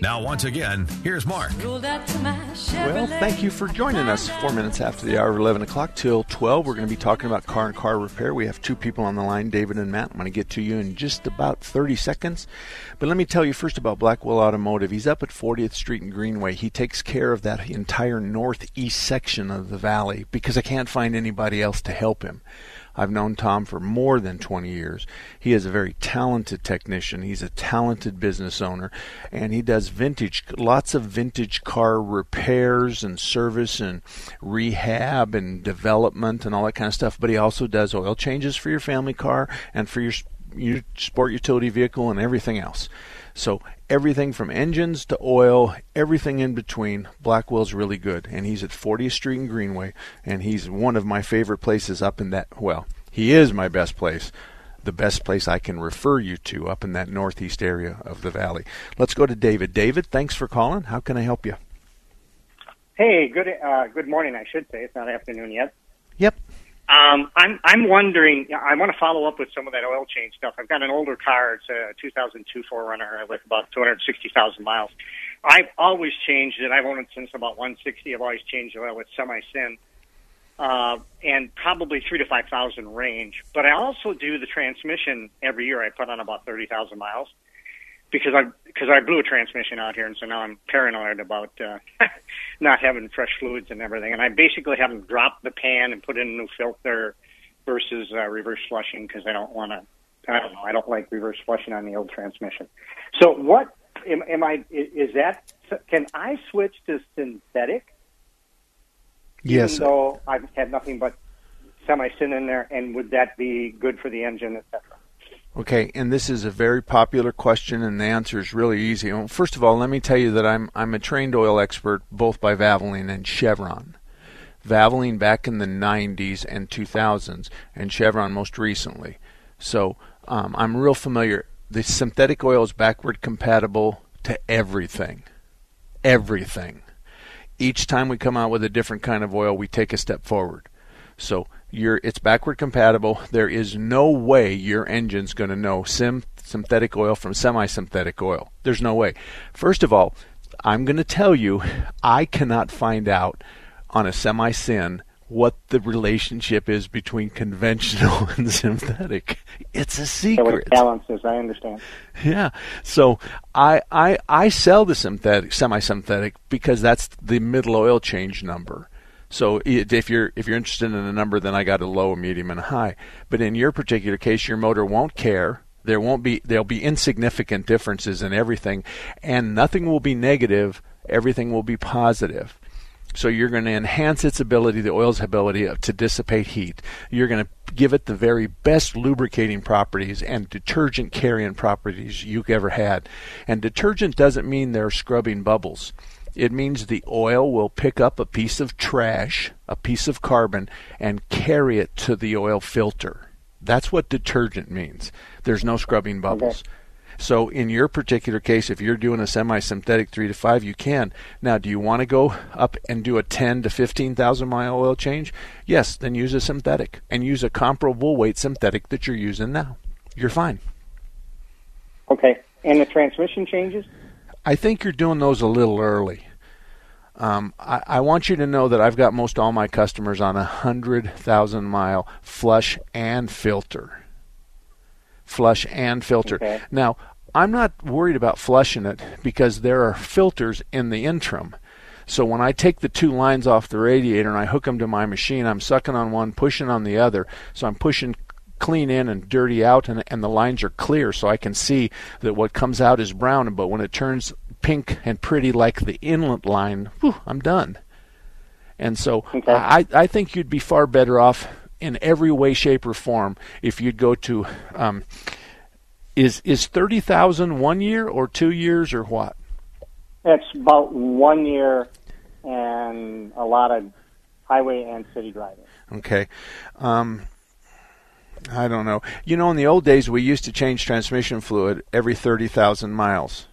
Now, once again, here's Mark. Well, thank you for joining us. Four minutes after the hour of 11 o'clock till 12, we're going to be talking about car and car repair. We have two people on the line, David and Matt. I'm going to get to you in just about 30 seconds. But let me tell you first about Blackwell Automotive. He's up at 40th Street and Greenway. He takes care of that entire northeast section of the valley because I can't find anybody else to help him. I've known Tom for more than 20 years. He is a very talented technician. He's a talented business owner, and he does vintage, lots of vintage car repairs and service and rehab and development and all that kind of stuff. But he also does oil changes for your family car and for your, your sport utility vehicle and everything else. So everything from engines to oil, everything in between. Blackwell's really good, and he's at 40th Street and Greenway, and he's one of my favorite places up in that. Well, he is my best place, the best place I can refer you to up in that northeast area of the valley. Let's go to David. David, thanks for calling. How can I help you? Hey, good uh, good morning. I should say it's not afternoon yet. Yep. Um, I'm I'm wondering. I want to follow up with some of that oil change stuff. I've got an older car. It's a 2002 4Runner with about 260,000 miles. I've always changed it. I've owned it since about 160. I've always changed oil with semi-sin, uh, and probably three to five thousand range. But I also do the transmission every year. I put on about 30,000 miles because I because I blew a transmission out here, and so now I'm paranoid about uh, not having fresh fluids and everything. And I basically have them drop the pan and put in a new filter versus uh, reverse flushing because I don't want to. I don't know. I don't like reverse flushing on the old transmission. So what am, am I? Is that? Can I switch to synthetic? Yes. Even though I've had nothing but semi-sin in there, and would that be good for the engine, etc.? Okay, and this is a very popular question, and the answer is really easy. Well, first of all, let me tell you that I'm I'm a trained oil expert both by Valvoline and Chevron. Valvoline back in the 90s and 2000s, and Chevron most recently. So um, I'm real familiar. The synthetic oil is backward compatible to everything, everything. Each time we come out with a different kind of oil, we take a step forward. So you're, it's backward compatible. There is no way your engine's going to know sim, synthetic oil from semi-synthetic oil. There's no way. First of all, I'm going to tell you, I cannot find out on a semi-syn what the relationship is between conventional and synthetic. It's a secret. what balance is, I understand. Yeah. So I I I sell the synthetic semi-synthetic because that's the middle oil change number. So if you're if you're interested in a number, then I got a low, a medium, and a high. But in your particular case, your motor won't care. There won't be there'll be insignificant differences in everything, and nothing will be negative. Everything will be positive. So you're going to enhance its ability, the oil's ability uh, to dissipate heat. You're going to give it the very best lubricating properties and detergent carrying properties you've ever had. And detergent doesn't mean they're scrubbing bubbles. It means the oil will pick up a piece of trash, a piece of carbon, and carry it to the oil filter. That's what detergent means. There's no scrubbing bubbles. Okay. So in your particular case, if you're doing a semi-synthetic three to five, you can. Now, do you want to go up and do a 10 to 15,000 mile oil change? Yes, then use a synthetic and use a comparable weight synthetic that you're using now. You're fine. Okay. And the transmission changes? I think you're doing those a little early. Um, I, I, want you to know that I've got most all my customers on a hundred thousand mile flush and filter. Flush and filter. Okay. Now, I'm not worried about flushing it because there are filters in the interim. So when I take the two lines off the radiator and I hook them to my machine, I'm sucking on one, pushing on the other. So I'm pushing clean in and dirty out, and, and the lines are clear, so I can see that what comes out is brown. But when it turns pink and pretty like the inlet line, whew, I'm done. And so okay. I, I think you'd be far better off in every way, shape, or form if you'd go to. Um, is is thirty thousand one year or two years or what? It's about one year and a lot of highway and city driving. Okay. Um, I don't know. You know, in the old days, we used to change transmission fluid every 30,000 miles.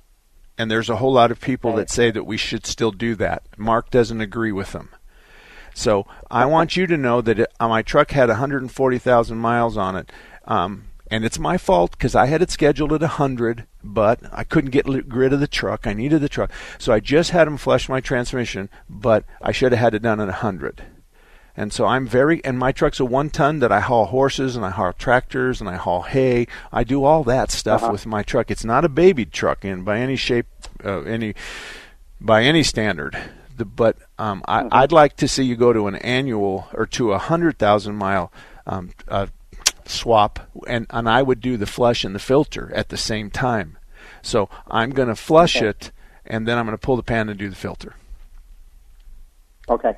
And there's a whole lot of people that say that we should still do that. Mark doesn't agree with them. So I want you to know that it, uh, my truck had 140,000 miles on it. Um, and it's my fault because I had it scheduled at 100, but I couldn't get rid of the truck. I needed the truck. So I just had him flush my transmission, but I should have had it done at 100. And so I'm very, and my truck's a one ton that I haul horses and I haul tractors and I haul hay. I do all that stuff uh-huh. with my truck. It's not a baby truck in by any shape, uh, any, by any standard. The, but um, I, would uh-huh. like to see you go to an annual or to a hundred thousand mile um, uh, swap, and and I would do the flush and the filter at the same time. So I'm going to flush okay. it, and then I'm going to pull the pan and do the filter. Okay.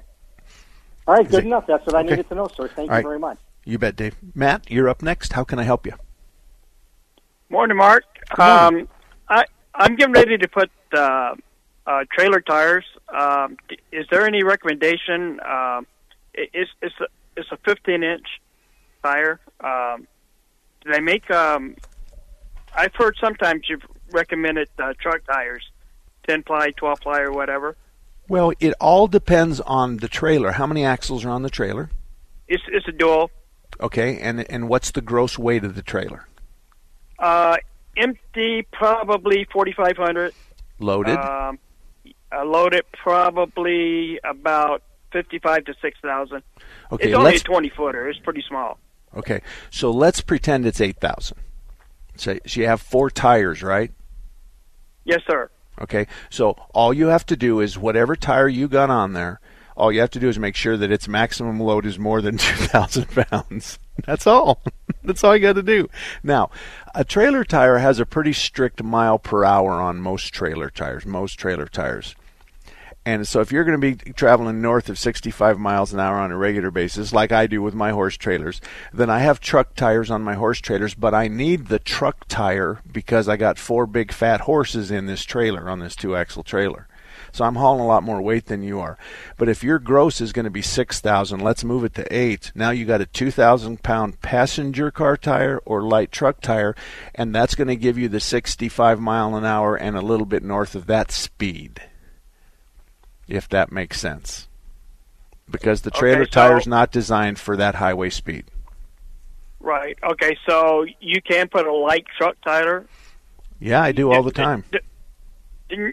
All right, good it, enough. That's what I okay. needed to know, sir. Thank All you right. very much. You bet, Dave. Matt, you're up next. How can I help you? Morning, Mark. Morning. Um, I I'm getting ready to put uh, uh, trailer tires. Um, is there any recommendation? Um, it's it's a, it's a 15 inch tire. Um, do they make? Um, I've heard sometimes you've recommended uh, truck tires, 10 ply, 12 ply, or whatever. Well, it all depends on the trailer. How many axles are on the trailer? It's it's a dual. Okay, and and what's the gross weight of the trailer? Uh, empty, probably forty five hundred. Loaded. Um, loaded, probably about fifty five to six thousand. Okay, it's only a twenty footer. It's pretty small. Okay, so let's pretend it's eight thousand. So, so you have four tires, right? Yes, sir. Okay, so all you have to do is whatever tire you got on there, all you have to do is make sure that its maximum load is more than 2,000 pounds. That's all. That's all you got to do. Now, a trailer tire has a pretty strict mile per hour on most trailer tires, most trailer tires. And so if you're going to be traveling north of 65 miles an hour on a regular basis, like I do with my horse trailers, then I have truck tires on my horse trailers, but I need the truck tire because I got four big fat horses in this trailer, on this two axle trailer. So I'm hauling a lot more weight than you are. But if your gross is going to be 6,000, let's move it to 8. Now you got a 2,000 pound passenger car tire or light truck tire, and that's going to give you the 65 mile an hour and a little bit north of that speed if that makes sense. Because the trailer okay, so, tire is not designed for that highway speed. Right. Okay. So you can put a light truck tire. Yeah, I do all the time.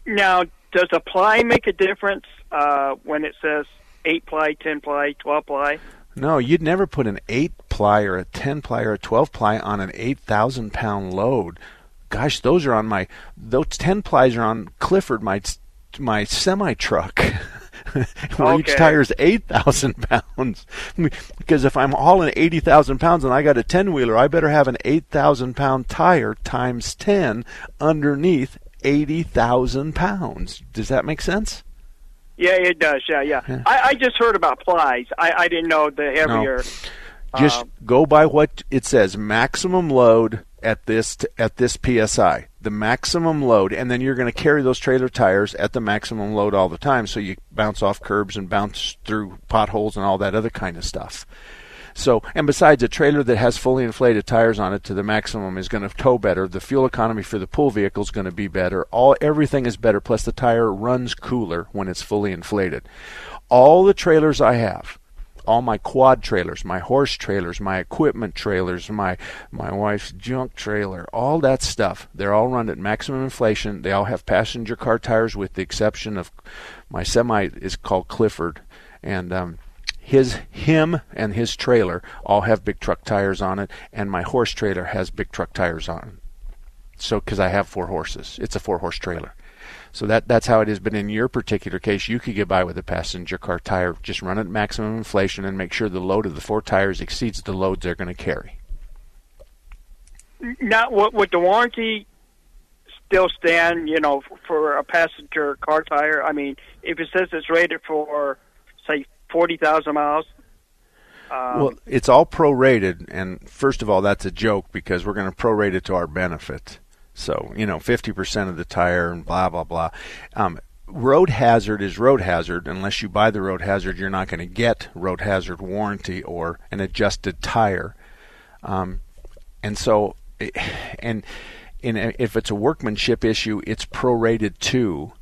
Now, does a ply make a difference uh, when it says eight ply, ten ply, twelve ply? No, you'd never put an eight ply or a ten ply or a twelve ply on an eight thousand pound load. Gosh, those are on my those ten plies are on Clifford, my my semi truck. where okay. each tire is 8,000 pounds. because if I'm hauling 80,000 pounds and I got a 10 wheeler, I better have an 8,000 pound tire times 10 underneath 80,000 pounds. Does that make sense? Yeah, it does. Yeah, yeah. yeah. I, I just heard about plies. I, I didn't know the heavier. No. Just uh, go by what it says maximum load at this t- at this psi the maximum load and then you're going to carry those trailer tires at the maximum load all the time so you bounce off curbs and bounce through potholes and all that other kind of stuff. So and besides a trailer that has fully inflated tires on it to the maximum is going to tow better. The fuel economy for the pull vehicle is going to be better. All everything is better plus the tire runs cooler when it's fully inflated. All the trailers i have all my quad trailers, my horse trailers, my equipment trailers, my my wife's junk trailer, all that stuff. They're all run at maximum inflation. They all have passenger car tires, with the exception of my semi is called Clifford, and um, his him and his trailer all have big truck tires on it, and my horse trailer has big truck tires on it. So, because I have four horses, it's a four horse trailer. So that that's how it is. But in your particular case, you could get by with a passenger car tire. Just run at maximum inflation and make sure the load of the four tires exceeds the loads they're going to carry. Now, would the warranty still stand? You know, for a passenger car tire. I mean, if it says it's rated for say forty thousand miles. Um, well, it's all prorated, and first of all, that's a joke because we're going to prorate it to our benefit. So, you know, 50% of the tire and blah, blah, blah. Um, road hazard is road hazard. Unless you buy the road hazard, you're not going to get road hazard warranty or an adjusted tire. Um, and so, and in, if it's a workmanship issue, it's prorated too.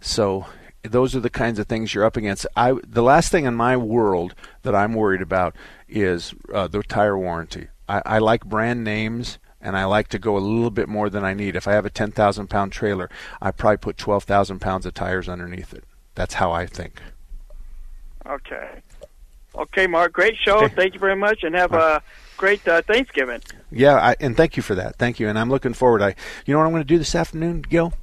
So those are the kinds of things you're up against. I the last thing in my world that I'm worried about is uh, the tire warranty. I, I like brand names and I like to go a little bit more than I need. If I have a 10,000 pound trailer, I probably put 12,000 pounds of tires underneath it. That's how I think. Okay. Okay, Mark. Great show. Okay. Thank you very much, and have a great uh, Thanksgiving. Yeah, I, and thank you for that. Thank you, and I'm looking forward. I, you know what I'm going to do this afternoon, Gil?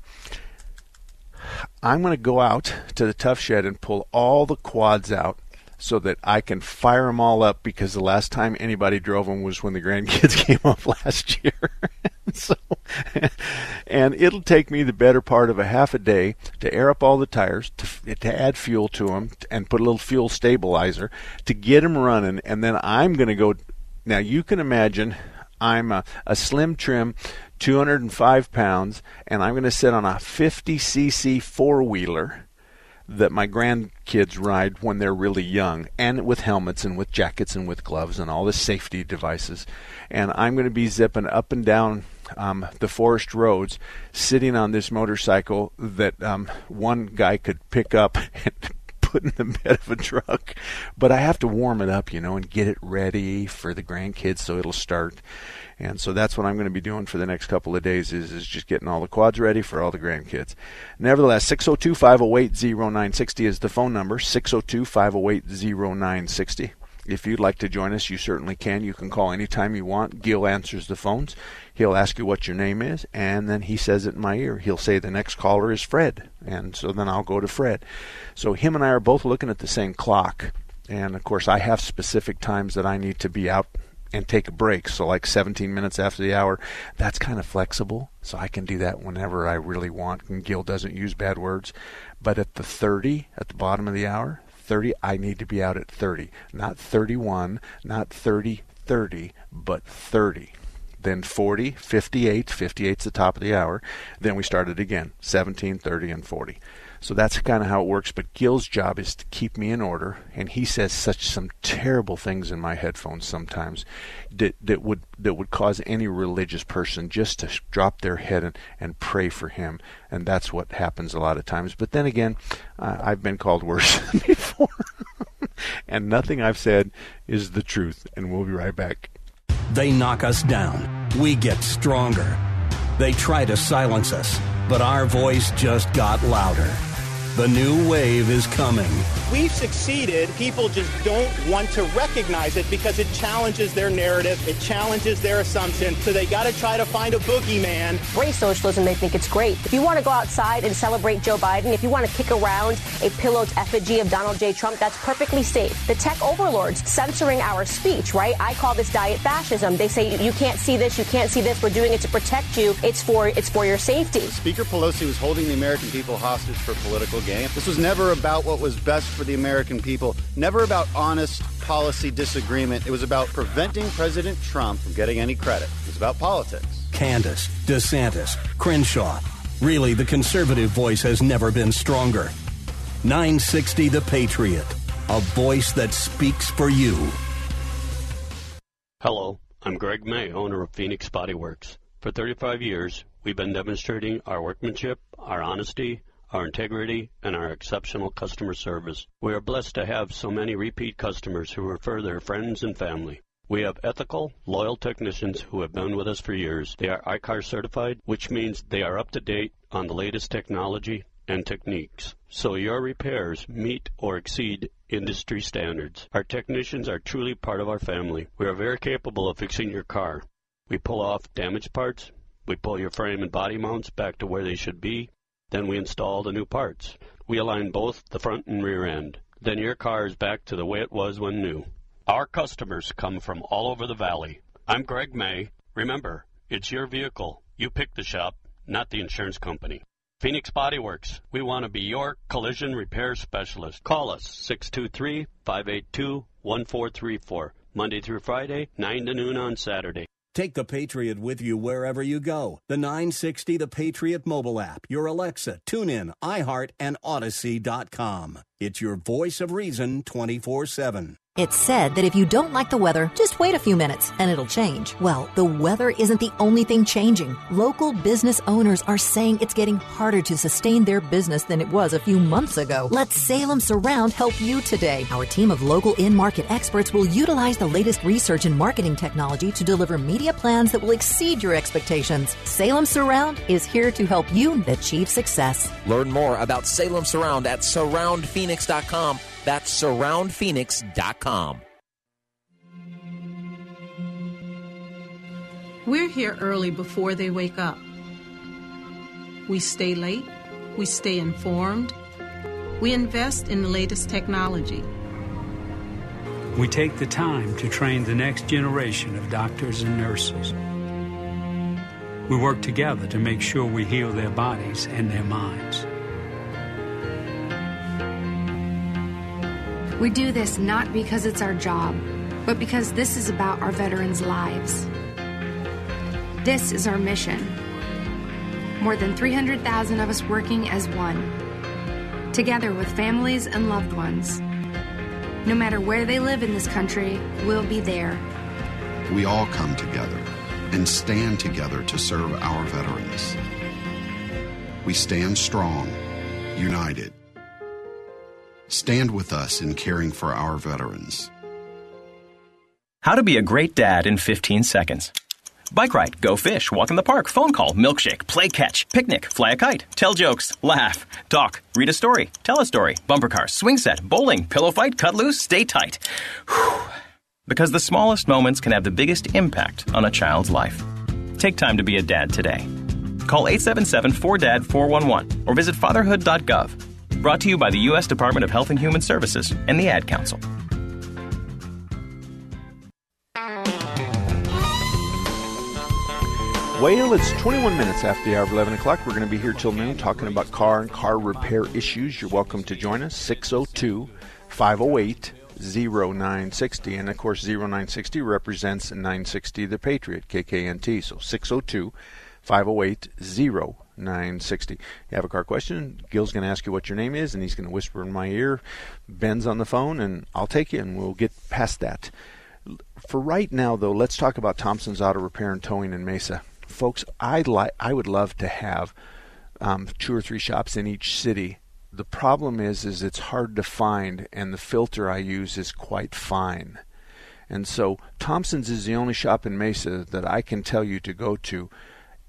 I'm going to go out to the tough shed and pull all the quads out so that I can fire them all up because the last time anybody drove them was when the grandkids came up last year. so, and it'll take me the better part of a half a day to air up all the tires, to, to add fuel to them, and put a little fuel stabilizer to get them running. And then I'm going to go. Now you can imagine I'm a, a slim trim 205 pounds, and I'm going to sit on a 50cc four wheeler that my grandkids ride when they're really young, and with helmets and with jackets and with gloves and all the safety devices. And I'm going to be zipping up and down um, the forest roads, sitting on this motorcycle that um, one guy could pick up and put in the bed of a truck. But I have to warm it up, you know, and get it ready for the grandkids so it'll start. And so that's what I'm going to be doing for the next couple of days is, is just getting all the quads ready for all the grandkids. Nevertheless, 602-508-0960 is the phone number, 602-508-0960. If you'd like to join us, you certainly can. You can call anytime you want. Gil answers the phones. He'll ask you what your name is, and then he says it in my ear. He'll say the next caller is Fred, and so then I'll go to Fred. So him and I are both looking at the same clock, and of course I have specific times that I need to be out and take a break. So like 17 minutes after the hour, that's kind of flexible. So I can do that whenever I really want. And Gil doesn't use bad words. But at the 30, at the bottom of the hour, 30, I need to be out at 30. Not 31, not 30, 30, but 30. Then 40, 58, 58's the top of the hour. Then we start it again, 17, 30, and 40. So that's kind of how it works. But Gil's job is to keep me in order, and he says such some terrible things in my headphones sometimes that that would that would cause any religious person just to drop their head and, and pray for him, and that's what happens a lot of times. But then again, uh, I've been called worse before, and nothing I've said is the truth. And we'll be right back. They knock us down. We get stronger. They try to silence us, but our voice just got louder. The new wave is coming. We've succeeded. People just don't want to recognize it because it challenges their narrative, it challenges their assumption. So they got to try to find a boogeyman. Race socialism, they think it's great. If you want to go outside and celebrate Joe Biden, if you want to kick around a pillowed effigy of Donald J. Trump, that's perfectly safe. The tech overlords censoring our speech, right? I call this diet fascism. They say you can't see this, you can't see this. We're doing it to protect you. It's for it's for your safety. Speaker Pelosi was holding the American people hostage for political game. This was never about what was best for the American people, never about honest policy disagreement. It was about preventing President Trump from getting any credit. It was about politics. Candace, DeSantis, Crenshaw. Really, the conservative voice has never been stronger. 960 The Patriot, a voice that speaks for you. Hello, I'm Greg May, owner of Phoenix Body Works. For 35 years, we've been demonstrating our workmanship, our honesty, our integrity, and our exceptional customer service. We are blessed to have so many repeat customers who refer their friends and family. We have ethical, loyal technicians who have been with us for years. They are ICAR certified, which means they are up to date on the latest technology and techniques. So your repairs meet or exceed industry standards. Our technicians are truly part of our family. We are very capable of fixing your car. We pull off damaged parts. We pull your frame and body mounts back to where they should be Then we install the new parts. We align both the front and rear end. Then your car is back to the way it was when new. Our customers come from all over the valley. I'm Greg May. Remember, it's your vehicle. You pick the shop, not the insurance company. Phoenix Body Works. We want to be your collision repair specialist. Call us 623 582 1434. Monday through Friday, 9 to noon on Saturday. Take the Patriot with you wherever you go. The 960 The Patriot mobile app, your Alexa, TuneIn, iHeart, and Odyssey.com. It's your voice of reason 24 7. It's said that if you don't like the weather, just wait a few minutes and it'll change. Well, the weather isn't the only thing changing. Local business owners are saying it's getting harder to sustain their business than it was a few months ago. Let Salem Surround help you today. Our team of local in market experts will utilize the latest research and marketing technology to deliver media plans that will exceed your expectations. Salem Surround is here to help you achieve success. Learn more about Salem Surround at surroundphoenix.com. That's surroundphoenix.com. We're here early before they wake up. We stay late. We stay informed. We invest in the latest technology. We take the time to train the next generation of doctors and nurses. We work together to make sure we heal their bodies and their minds. We do this not because it's our job, but because this is about our veterans' lives. This is our mission. More than 300,000 of us working as one, together with families and loved ones. No matter where they live in this country, we'll be there. We all come together and stand together to serve our veterans. We stand strong, united. Stand with us in caring for our veterans. How to be a great dad in 15 seconds. Bike ride, go fish, walk in the park, phone call, milkshake, play catch, picnic, fly a kite, tell jokes, laugh, talk, read a story, tell a story, bumper car, swing set, bowling, pillow fight, cut loose, stay tight. Whew. Because the smallest moments can have the biggest impact on a child's life. Take time to be a dad today. Call 877 4DAD 411 or visit fatherhood.gov. Brought to you by the U.S. Department of Health and Human Services and the Ad Council. Well, it's 21 minutes after the hour of 11 o'clock. We're going to be here till noon talking about car and car repair issues. You're welcome to join us, 602 508 0960. And of course, 0960 represents 960 The Patriot, KKNT. So 602 508 0960. You have a car question, Gil's going to ask you what your name is, and he's going to whisper in my ear. Ben's on the phone, and I'll take you, and we'll get past that. For right now, though, let's talk about Thompson's Auto Repair and Towing in Mesa folks, I'd like I would love to have um, two or three shops in each city. The problem is, is it's hard to find, and the filter I use is quite fine. And so Thompson's is the only shop in Mesa that I can tell you to go to.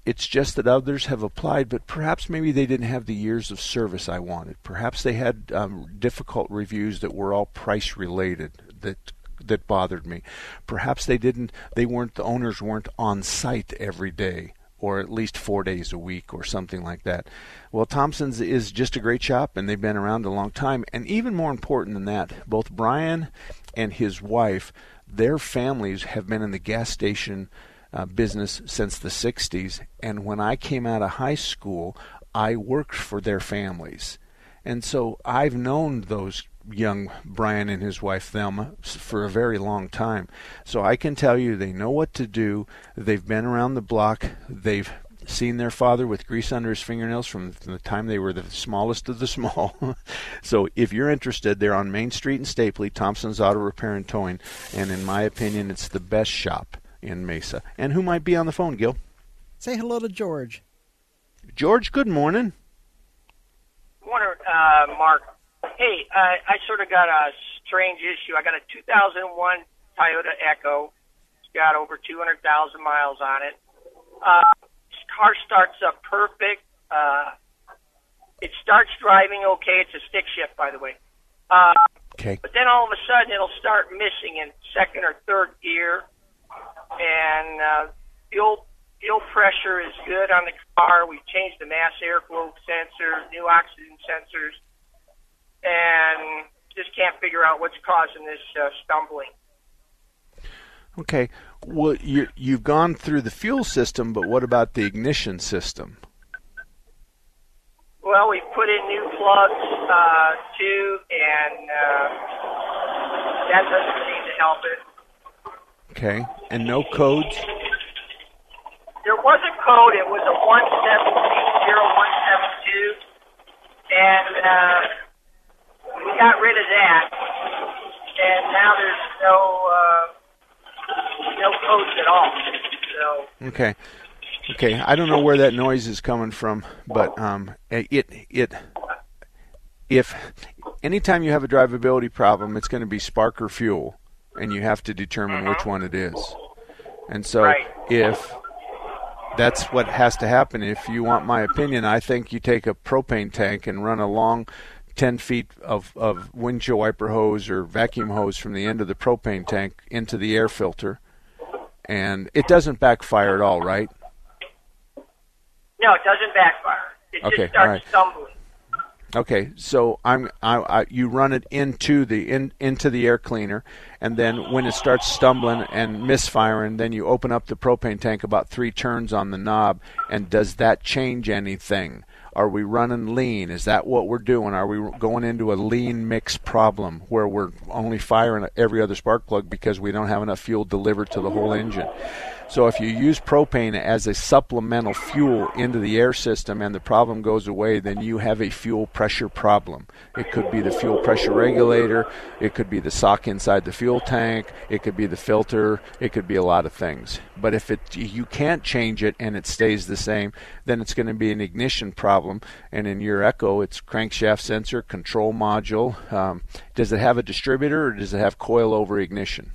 It's just that others have applied, but perhaps maybe they didn't have the years of service I wanted. Perhaps they had um, difficult reviews that were all price related that that bothered me. Perhaps they didn't they weren't the owners weren't on site every day or at least 4 days a week or something like that. Well, Thompson's is just a great shop and they've been around a long time and even more important than that, both Brian and his wife, their families have been in the gas station uh, business since the 60s and when I came out of high school, I worked for their families. And so I've known those young Brian and his wife Thelma for a very long time. So I can tell you they know what to do. They've been around the block. They've seen their father with grease under his fingernails from the time they were the smallest of the small. so if you're interested, they're on Main Street in Stapley, Thompson's Auto Repair and Towing, and in my opinion, it's the best shop in Mesa. And who might be on the phone, Gil? Say hello to George. George, good morning. Morning, uh, Mark. Hey, uh, I sort of got a strange issue. I got a 2001 Toyota Echo. It's got over 200,000 miles on it. Uh, car starts up perfect. Uh, it starts driving okay. It's a stick shift, by the way. Uh, okay. But then all of a sudden, it'll start missing in second or third gear, and uh, fuel fuel pressure is good on the car. We've changed the mass airflow sensor, new oxygen sensors, and just can't figure out what's causing this uh, stumbling. Okay. Well, you you've gone through the fuel system, but what about the ignition system? Well, we put in new plugs uh, too, and uh, that doesn't seem to help it. Okay. And no codes? There was a code. It was a one seven zero one seven two, and uh, we got rid of that. And now there's no uh, no codes at all. So Okay. Okay. I don't know where that noise is coming from, but um, it it if anytime you have a drivability problem, it's going to be spark or fuel, and you have to determine which mm-hmm. one it is. And so if that's what has to happen. If you want my opinion, I think you take a propane tank and run a long 10 feet of, of windshield wiper hose or vacuum hose from the end of the propane tank into the air filter. And it doesn't backfire at all, right? no, it doesn't backfire. It Okay, just starts all right. stumbling. Okay, so I'm I, I you run it into the in into the air cleaner, and then when it starts stumbling and misfiring, then you open up the propane tank about three turns on the knob, and does that change anything? Are we running lean? Is that what we're doing? Are we going into a lean mix problem where we're only firing every other spark plug because we don't have enough fuel delivered to the whole engine? So if you use propane as a supplemental fuel into the air system and the problem goes away, then you have a fuel pressure problem. It could be the fuel pressure regulator, it could be the sock inside the fuel tank, it could be the filter, it could be a lot of things. But if it you can't change it and it stays the same, then it's going to be an ignition problem. And in your Echo, it's crankshaft sensor, control module. Um, does it have a distributor or does it have coil over ignition?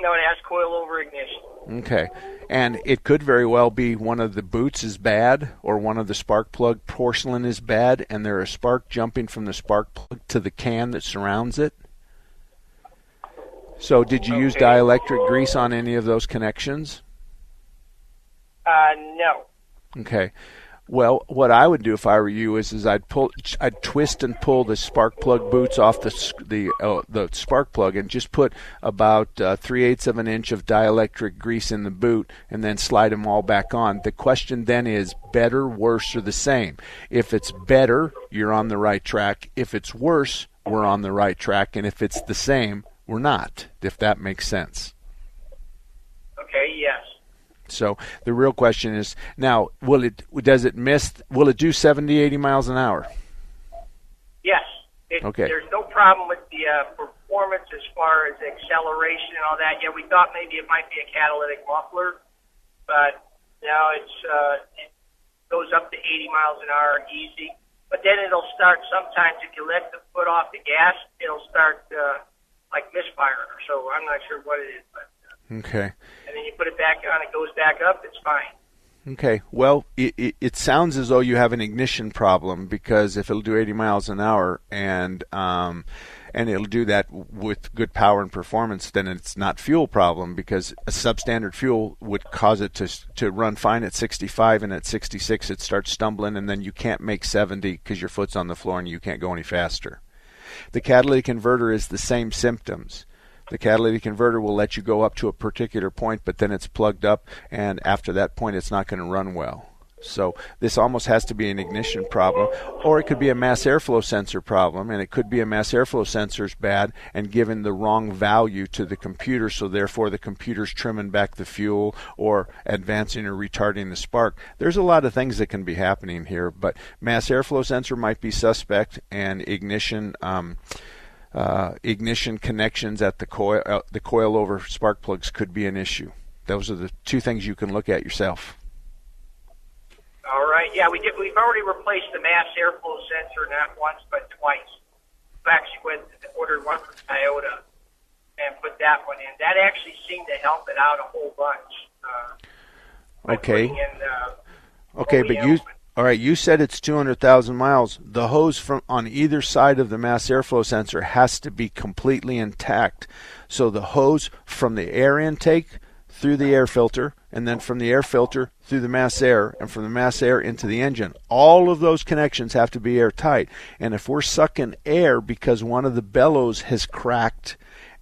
No, it has coil over ignition. Okay. And it could very well be one of the boots is bad or one of the spark plug porcelain is bad and there is spark jumping from the spark plug to the can that surrounds it. So did you use dielectric grease on any of those connections? Uh, no. Okay. Well, what I would do if I were you is, is I'd pull, I'd twist and pull the spark plug boots off the the uh, the spark plug and just put about uh, three eighths of an inch of dielectric grease in the boot and then slide them all back on. The question then is better, worse, or the same. If it's better, you're on the right track. If it's worse, we're on the right track, and if it's the same, we're not. If that makes sense. Okay, yes. So the real question is now: Will it? Does it miss? Will it do 70, 80 miles an hour? Yes. It, Okay. There's no problem with the uh, performance as far as acceleration and all that. Yeah, we thought maybe it might be a catalytic muffler, but now it's uh, it goes up to 80 miles an hour easy. But then it'll start sometimes if you let the foot off the gas, it'll start uh, like misfiring. So I'm not sure what it is, but Okay. and then you put it back on, it goes back up, it's fine. Okay. Well, it, it, it sounds as though you have an ignition problem because if it'll do 80 miles an hour and um, and it'll do that with good power and performance, then it's not fuel problem because a substandard fuel would cause it to to run fine at 65 and at 66 it starts stumbling and then you can't make 70 because your foot's on the floor and you can't go any faster. The catalytic converter is the same symptoms. The catalytic converter will let you go up to a particular point, but then it's plugged up, and after that point, it's not going to run well. So this almost has to be an ignition problem, or it could be a mass airflow sensor problem, and it could be a mass airflow sensor's bad and given the wrong value to the computer, so therefore the computer's trimming back the fuel or advancing or retarding the spark. There's a lot of things that can be happening here, but mass airflow sensor might be suspect, and ignition. Um, uh, ignition connections at the coil, uh, the coil over spark plugs could be an issue. Those are the two things you can look at yourself. All right. Yeah, we get, we've already replaced the mass airflow sensor not once but twice. We actually went ordered one from Toyota and put that one in. That actually seemed to help it out a whole bunch. Uh, Okay. in, uh, Okay, but you all right? You said it's 200,000 miles. The hose from on either side of the mass airflow sensor has to be completely intact. So the hose from the air intake through the air filter, and then from the air filter through the mass air, and from the mass air into the engine. All of those connections have to be airtight. And if we're sucking air because one of the bellows has cracked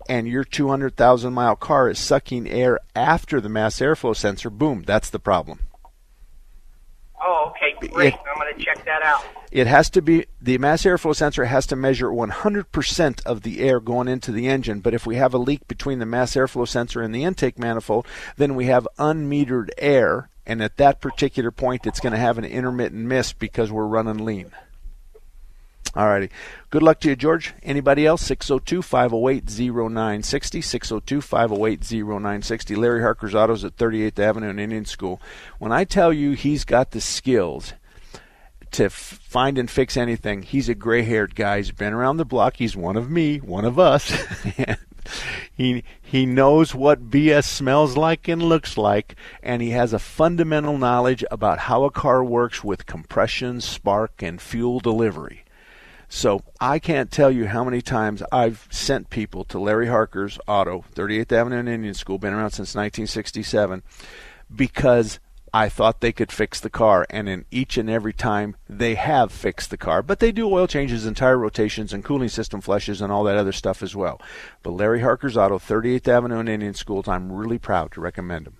and your 200,000 mile car is sucking air after the mass airflow sensor, boom, that's the problem. Oh, okay, great. It, I'm going to check that out. It has to be the mass airflow sensor has to measure 100% of the air going into the engine. But if we have a leak between the mass airflow sensor and the intake manifold, then we have unmetered air, and at that particular point, it's going to have an intermittent miss because we're running lean. All righty. Good luck to you, George. Anybody else? 602 508 0960. 602 508 0960. Larry Harker's Autos at 38th Avenue and Indian School. When I tell you he's got the skills to f- find and fix anything, he's a gray haired guy. He's been around the block. He's one of me, one of us. he he knows what BS smells like and looks like, and he has a fundamental knowledge about how a car works with compression, spark, and fuel delivery. So I can't tell you how many times I've sent people to Larry Harker's Auto, 38th Avenue and Indian School, been around since 1967, because I thought they could fix the car, and in each and every time they have fixed the car. But they do oil changes and tire rotations and cooling system flushes and all that other stuff as well. But Larry Harker's Auto, 38th Avenue and Indian School, I'm really proud to recommend them.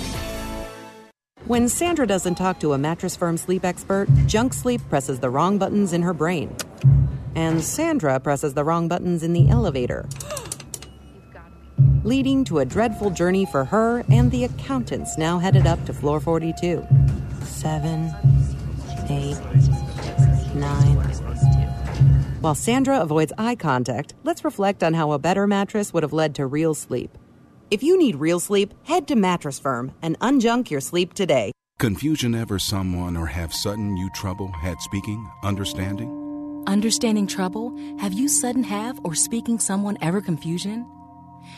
When Sandra doesn't talk to a Mattress Firm sleep expert, Junk Sleep presses the wrong buttons in her brain. And Sandra presses the wrong buttons in the elevator. Leading to a dreadful journey for her and the accountants now headed up to floor 42. Seven, eight, nine. While Sandra avoids eye contact, let's reflect on how a better mattress would have led to real sleep. If you need real sleep, head to Mattress Firm and unjunk your sleep today. Confusion ever someone or have sudden you trouble had speaking, understanding? Understanding trouble? Have you sudden have or speaking someone ever confusion?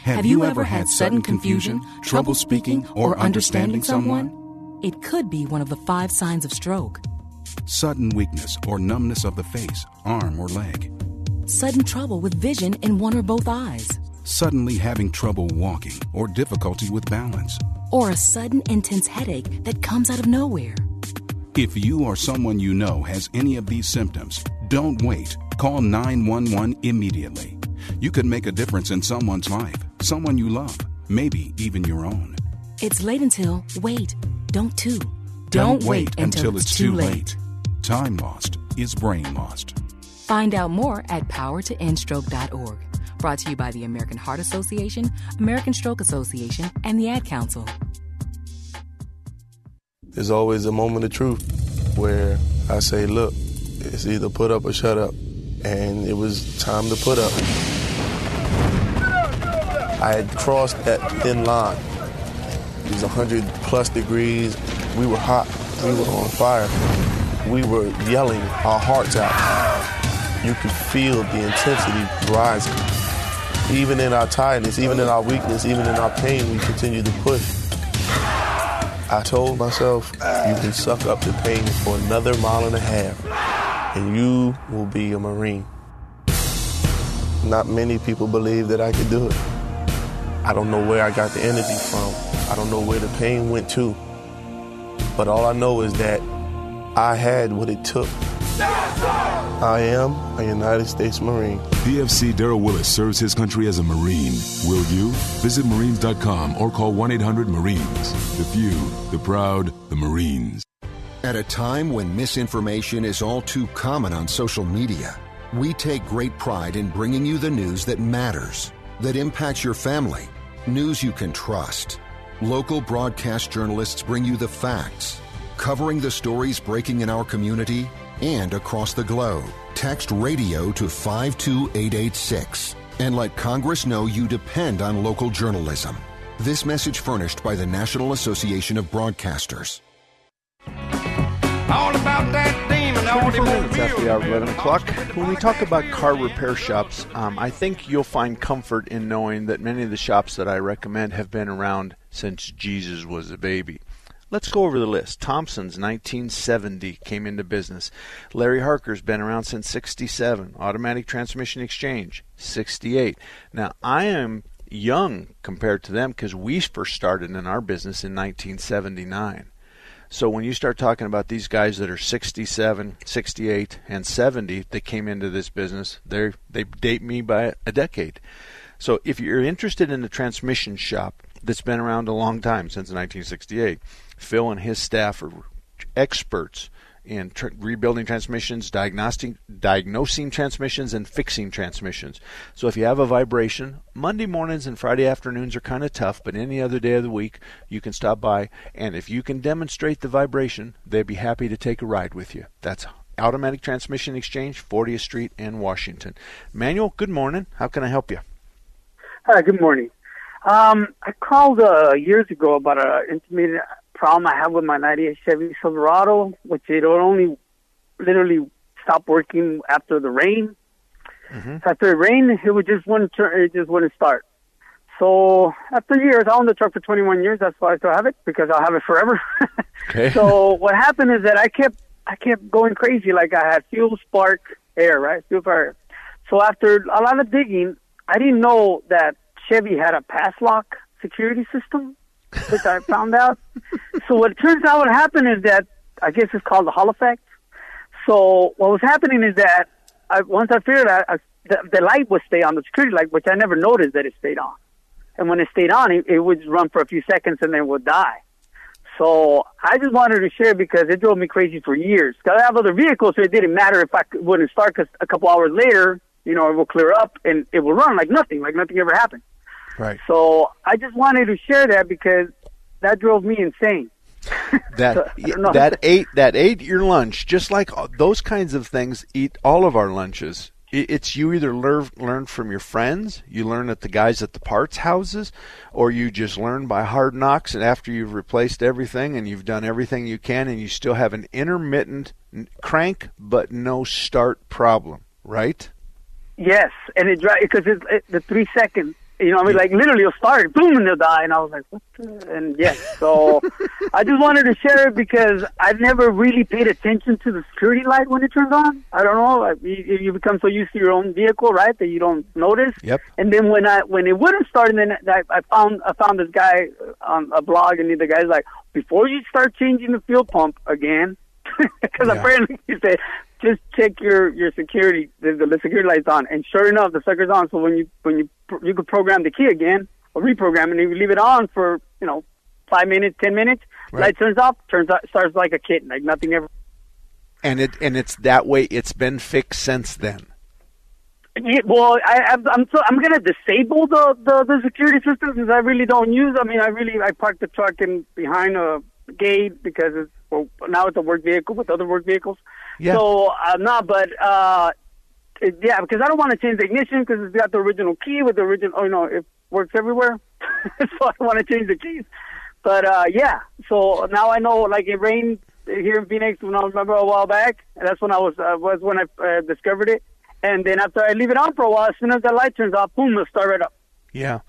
Have, have you, you, ever had sudden confusion, trouble speaking, or understanding someone? It could be one of the five signs of stroke. Sudden weakness or numbness of the face, arm, or leg. Sudden trouble with vision in one or both eyes suddenly having trouble walking or difficulty with balance, or a sudden intense headache that comes out of nowhere. If you or someone you know has any of these symptoms, don't wait. Call 911 immediately. You could make a difference in someone's life, someone you love, maybe even your own. It's late until, wait, don't too. Don't, don't wait, wait until, until, it's, too late. late. Time lost is brain lost. Find out more at powertoendstroke.org. Brought to you by the American Heart Association, American Stroke Association, and the Ad Council. There's always a moment of truth where I say, look, it's either put up or shut up. And it was time to put up. I had crossed that thin line. It was 100 plus degrees. We were hot. We were on fire. We were yelling our hearts out. You could feel the intensity rising. Even in our tiredness, even in our weakness, even in our pain, we continue to push. I told myself, you can suck up the pain for another mile and a half, and you will be a Marine. Not many people believe that I could do it. I don't know where I got the energy from. I don't know where the pain went to. But all I know is that I had what it took I am a United States Marine. PFC Daryl Willis serves his country as a Marine. Will you? Visit Marines.com or call 1 800 Marines. The few, the proud, the Marines. At a time when misinformation is all too common on social media, we take great pride in bringing you the news that matters, that impacts your family, news you can trust. Local broadcast journalists bring you the facts, covering the stories breaking in our community and across the globe. Text radio to 52886 and let Congress know you depend on local journalism. This message furnished by the National Association of Broadcasters. All about that demon. 24 minutes after the hour of 11 o'clock. When we talk about car repair shops, um, I think you'll find comfort in knowing that many of the shops that I recommend have been around since Jesus was a baby. Let's go over the list. Thompson's 1970 came into business. Larry Harker's been around since 67. Automatic Transmission Exchange 68. Now I am young compared to them because we first started in our business in 1979. So when you start talking about these guys that are 67, 68, and 70 that came into this business, they they date me by a decade. So if you're interested in a transmission shop that's been around a long time since 1968, Phil and his staff are experts in tr- rebuilding transmissions, diagnostic, diagnosing transmissions, and fixing transmissions. So if you have a vibration, Monday mornings and Friday afternoons are kind of tough, but any other day of the week you can stop by, and if you can demonstrate the vibration, they'd be happy to take a ride with you. That's Automatic Transmission Exchange, 40th Street in Washington. Manuel, good morning. How can I help you? Hi, good morning. Um, I called uh, years ago about an intermediate problem I have with my 98 Chevy Silverado, which it only literally stop working after the rain. Mm-hmm. After it rained, it would just wouldn't turn, it just wouldn't start. So after years, I owned the truck for 21 years. That's why I still have it because I'll have it forever. Okay. so what happened is that I kept I kept going crazy. Like I had fuel, spark, air, right? Fuel, fire. So after a lot of digging, I didn't know that Chevy had a PassLock security system, which I found out. So what turns out what happened is that I guess it's called the Hall effect. So what was happening is that I, once I figured out I, the, the light would stay on the security light, which I never noticed that it stayed on. And when it stayed on, it, it would run for a few seconds and then it would die. So I just wanted to share because it drove me crazy for years. Cause I have other vehicles, so it didn't matter if I wouldn't start. Because a couple hours later, you know, it will clear up and it will run like nothing, like nothing ever happened. Right. So I just wanted to share that because that drove me insane. That I that ate that ate your lunch, just like those kinds of things eat all of our lunches. It's you either learn learn from your friends, you learn at the guys at the parts houses, or you just learn by hard knocks. And after you've replaced everything and you've done everything you can, and you still have an intermittent crank but no start problem, right? Yes, and it because it's it, the three seconds. You know, I mean, like literally, it'll start, boom, and they'll die, and I was like, what? The? And yeah, so I just wanted to share it because I've never really paid attention to the security light when it turns on. I don't know, like, you, you become so used to your own vehicle, right, that you don't notice. Yep. And then when I when it wouldn't start, and then I, I found I found this guy on a blog, and the guy's like, before you start changing the fuel pump again, because apparently he said just check your your security the, the security lights on, and sure enough, the sucker's on. So when you when you you could program the key again or reprogram, it, and you leave it on for you know five minutes, ten minutes, Right. light turns off, turns out, starts like a kitten, like nothing ever. And it and it's that way. It's been fixed since then. Yeah, well, I, I'm so, I'm gonna disable the, the the security system because I really don't use. I mean, I really I parked the truck in behind a gate because it's well, now it's a work vehicle with other work vehicles. Yeah. So I'm not, but uh, it, yeah, because I don't want to change the ignition because it's got the original key with the original. Oh, you know, it works everywhere. so I don't want to change the keys. But uh, yeah, so now I know. Like it rained here in Phoenix when I remember a while back. And that's when I was uh, was when I uh, discovered it. And then after I leave it on for a while, as soon as the light turns off, boom, it'll start right up. Yeah.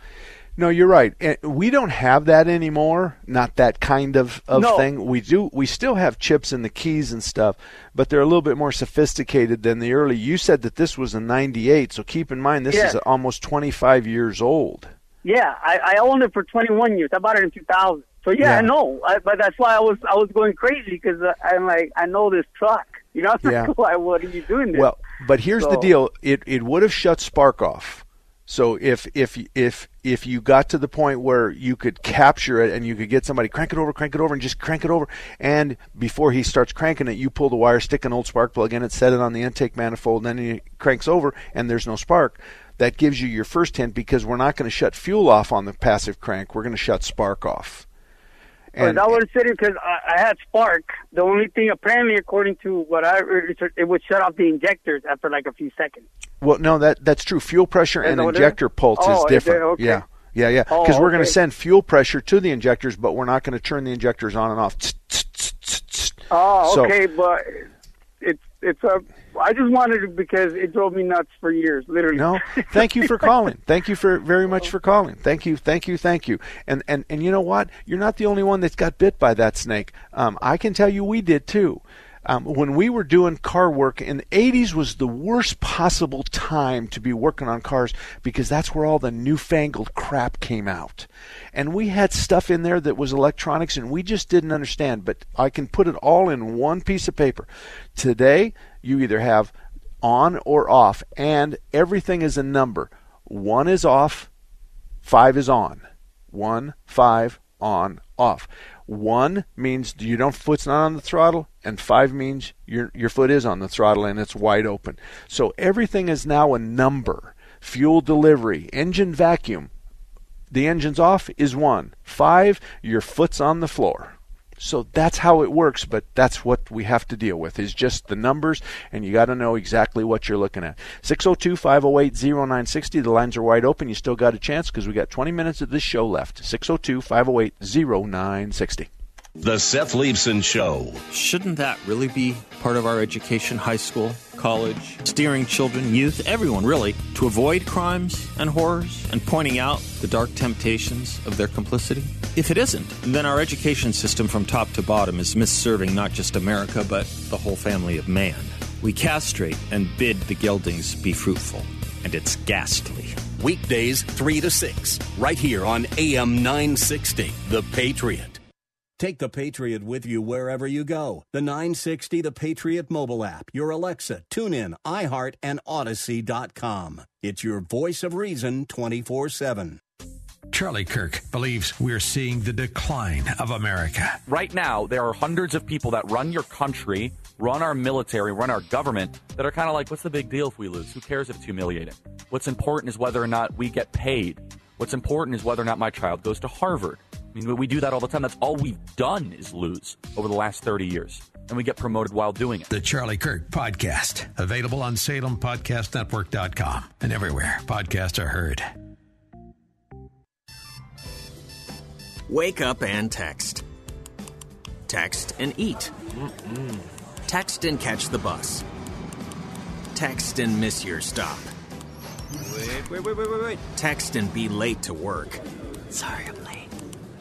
No, you're right. Eh, we don't have that anymore. Not that kind of, of No. thing. We do. We still have chips in the keys and stuff, but they're a little bit more sophisticated than the early. You said that this was a '98, so keep in mind this Yeah. is almost 25 years old. Yeah, I, I owned it for 21 years. I bought it in 2000. So yeah, Yeah. I know. I, but that's why I was I was going crazy because I'm like I know this truck. You know, Yeah. like, why? What are you doing? This? Well, but here's the deal: it it would have shut spark off. So if if if if you got to the point where you could capture it and you could get somebody crank it over, crank it over, and just crank it over, and before he starts cranking it, you pull the wire, stick an old spark plug in it, set it on the intake manifold, and then he cranks over, and there's no spark. That gives you your first hint because we're not going to shut fuel off on the passive crank. We're going to shut spark off. But that was sitting because I, I had spark. The only thing, apparently, according to what I heard, it would shut off the injectors after like a few seconds. Well, no, that that's true. Fuel pressure and it injector pulse Oh, is different. Okay. Yeah, yeah, yeah. Oh, Because we're going to send fuel pressure to the injectors, but we're not going to turn the injectors on and off. Oh, So- okay, but it's it's a. I just wanted it because it drove me nuts for years, literally. No, thank you for calling. Thank you for very much for calling. Thank you, thank you, thank you. And and and you know what? You're not the only one that's got bit by that snake. Um, I can tell you, we did too. Um, when we were doing car work in the 80s was the worst possible time to be working on cars because that's where all the newfangled crap came out. And we had stuff in there that was electronics and we just didn't understand. But I can put it all in one piece of paper. Today, you either have on or off, and everything is a number. One is off, five is on. One, five, on, off. One means you don't foot's not on the throttle, and five means your your foot is on the throttle and it's wide open. So everything is now a number. Fuel delivery, engine vacuum. The engine's off is one. Five, your foot's on the floor. So that's how it works, but that's what we have to deal with is just the numbers, and you got to know exactly what you're looking at. 602 508 0960. The lines are wide open. You still got a chance because we got 20 minutes of this show left. 602 508 0960. The Seth Leibsohn Show. Shouldn't that really be part of our education, high school, college, steering children, youth, everyone really, to avoid crimes and horrors and pointing out the dark temptations of their complicity? If it isn't, then our education system from top to bottom is misserving not just America, but the whole family of man. We castrate and bid the geldings be fruitful, and it's ghastly. Weekdays 3 to 6, right here on AM 960. The Patriot. Take the Patriot with you wherever you go. The 960 The Patriot mobile app, your Alexa, TuneIn, iHeart, and Odyssey.com. It's your voice of reason 24 7. Charlie Kirk believes we're seeing the decline of America. Right now, there are hundreds of people that run your country, run our military, run our government that are kind of like, what's the big deal if we lose? Who cares if it's humiliating? What's important is whether or not we get paid. What's important is whether or not my child goes to Harvard. I mean, we do that all the time. That's all we've done is lose over the last 30 years. And we get promoted while doing it. The Charlie Kirk Podcast, available on SalemPodcastNetwork.com and everywhere podcasts are heard. Wake up and text. Text and eat. Text and catch the bus. Text and miss your stop. Wait, wait, wait, wait, wait, wait. Text and be late to work. Sorry, I'm late.